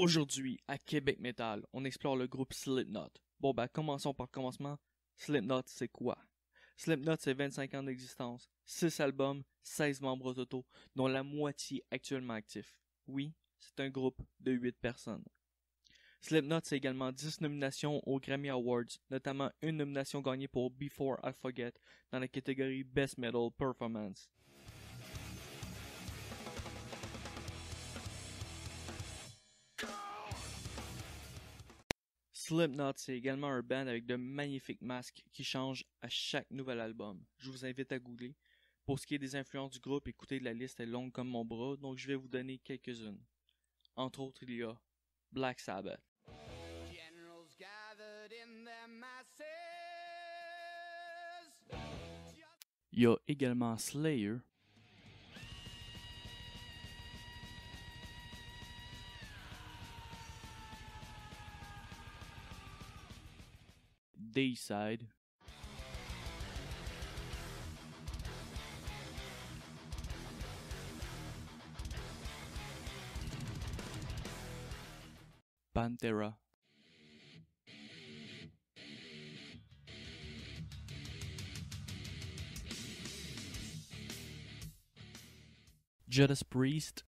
Aujourd'hui, à Québec Metal, on explore le groupe Slipknot. Bon bah commençons par le commencement. Slipknot, c'est quoi? Slipknot, c'est 25 ans d'existence, 6 albums, 16 membres au total, dont la moitié actuellement actifs. Oui, c'est un groupe de 8 personnes. Slipknot, c'est également 10 nominations aux Grammy Awards, notamment une nomination gagnée pour Before I Forget dans la catégorie Best Metal Performance. Slipknot, c'est également un band avec de magnifiques masques qui changent à chaque nouvel album. Je vous invite à googler. Pour ce qui est des influences du groupe, écoutez, la liste est longue comme mon bras, donc je vais vous donner quelques-unes. Entre autres, il y a Black Sabbath, il y a également Slayer, Dayside, Pantera, Judas Priest,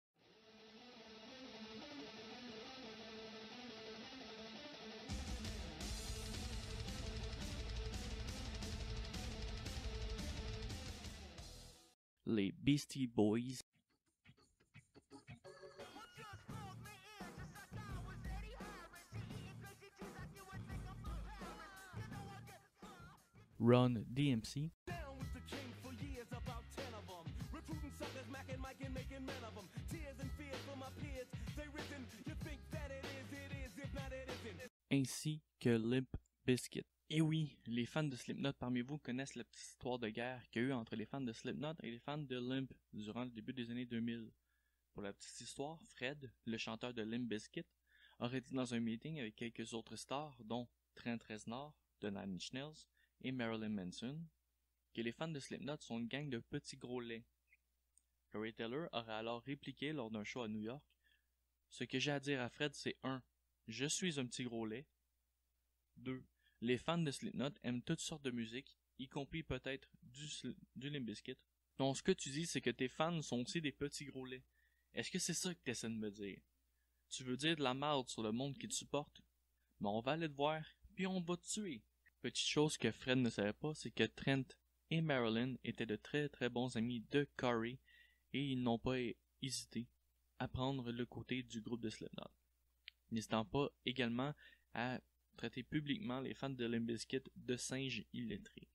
is, if not, it isn't. ainsi que Limp Bizkit. Et oui, les fans de Slipknot parmi vous connaissent la petite histoire de guerre qu'il y a eu entre les fans de Slipknot et les fans de Limp durant le début des années 2000. Pour la petite histoire, Fred, le chanteur de Limp Bizkit, aurait été dans un meeting avec quelques autres stars, dont Trent Reznor de Nine et Marilyn Manson, que les fans de Slipknot sont une gang de petits gros laits. Corey Taylor aurait alors répliqué lors d'un show à New York Ce que j'ai à dire à Fred, c'est 1. Je suis un petit gros lait. 2. Les fans de Slipknot aiment toutes sortes de musique, y compris peut-être du, du. Donc ce que tu dis, c'est que tes fans sont aussi des petits gros laits. Est-ce que c'est ça que tu essaies de me dire? Tu veux dire de la merde sur le monde qui te supporte? Mais on va aller te voir, puis on va te tuer. Petite chose que Fred ne savait pas, c'est que Trent et Marilyn étaient de très très bons amis de Corey et ils n'ont pas hésité à prendre le côté du groupe de Slipknot. N'hésitant pas également à traiter publiquement les fans de Limp Bizkit de singes illettrés.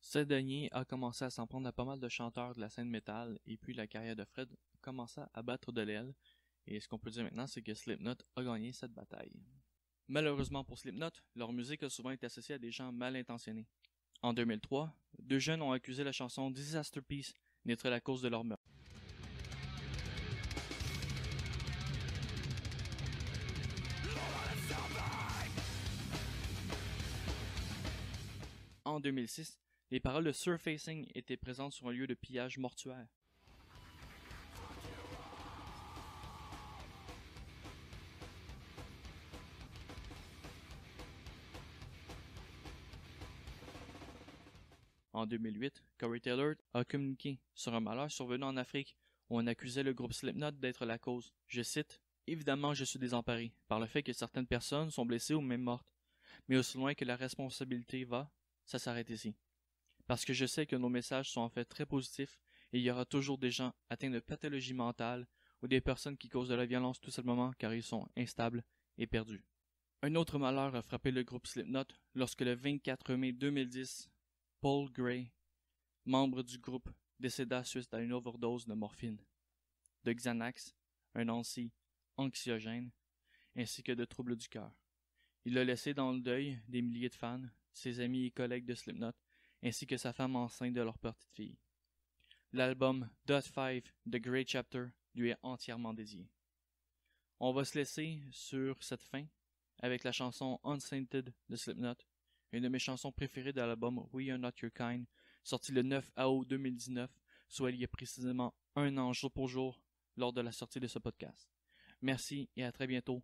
Ce dernier a commencé à s'en prendre à pas mal de chanteurs de la scène métal et puis la carrière de Fred commença à battre de l'aile et ce qu'on peut dire maintenant c'est que Slipknot a gagné cette bataille. Malheureusement pour Slipknot, leur musique a souvent été associée à des gens mal intentionnés. En 2003, deux jeunes ont accusé la chanson Disaster Piece d'être la cause de leur meurtre. En 2006, les paroles de Surfacing étaient présentes sur un lieu de pillage mortuaire. En 2008, Corey Taylor a communiqué sur un malheur survenu en Afrique où on accusait le groupe Slipknot d'être la cause. Je cite Évidemment, je suis désemparé par le fait que certaines personnes sont blessées ou même mortes. Mais aussi loin que la responsabilité va, ça s'arrête ici. Parce que je sais que nos messages sont en fait très positifs et il y aura toujours des gens atteints de pathologie mentale ou des personnes qui causent de la violence tout simplement car ils sont instables et perdus. Un autre malheur a frappé le groupe Slipknot lorsque le 24 mai 2010, Paul Gray, membre du groupe, décéda suite à une overdose de morphine, de Xanax, un anti anxiogène, ainsi que de troubles du cœur. Il a laissé dans le deuil des milliers de fans, ses amis et collègues de Slipknot, ainsi que sa femme enceinte de leur petite fille. L'album Dot 5 The Great Chapter lui est entièrement dédié. On va se laisser sur cette fin avec la chanson Unsainted de Slipknot, une de mes chansons préférées de l'album We Are Not Your Kind, sorti le 9 août 2019, soit il y a précisément un an jour pour jour lors de la sortie de ce podcast. Merci et à très bientôt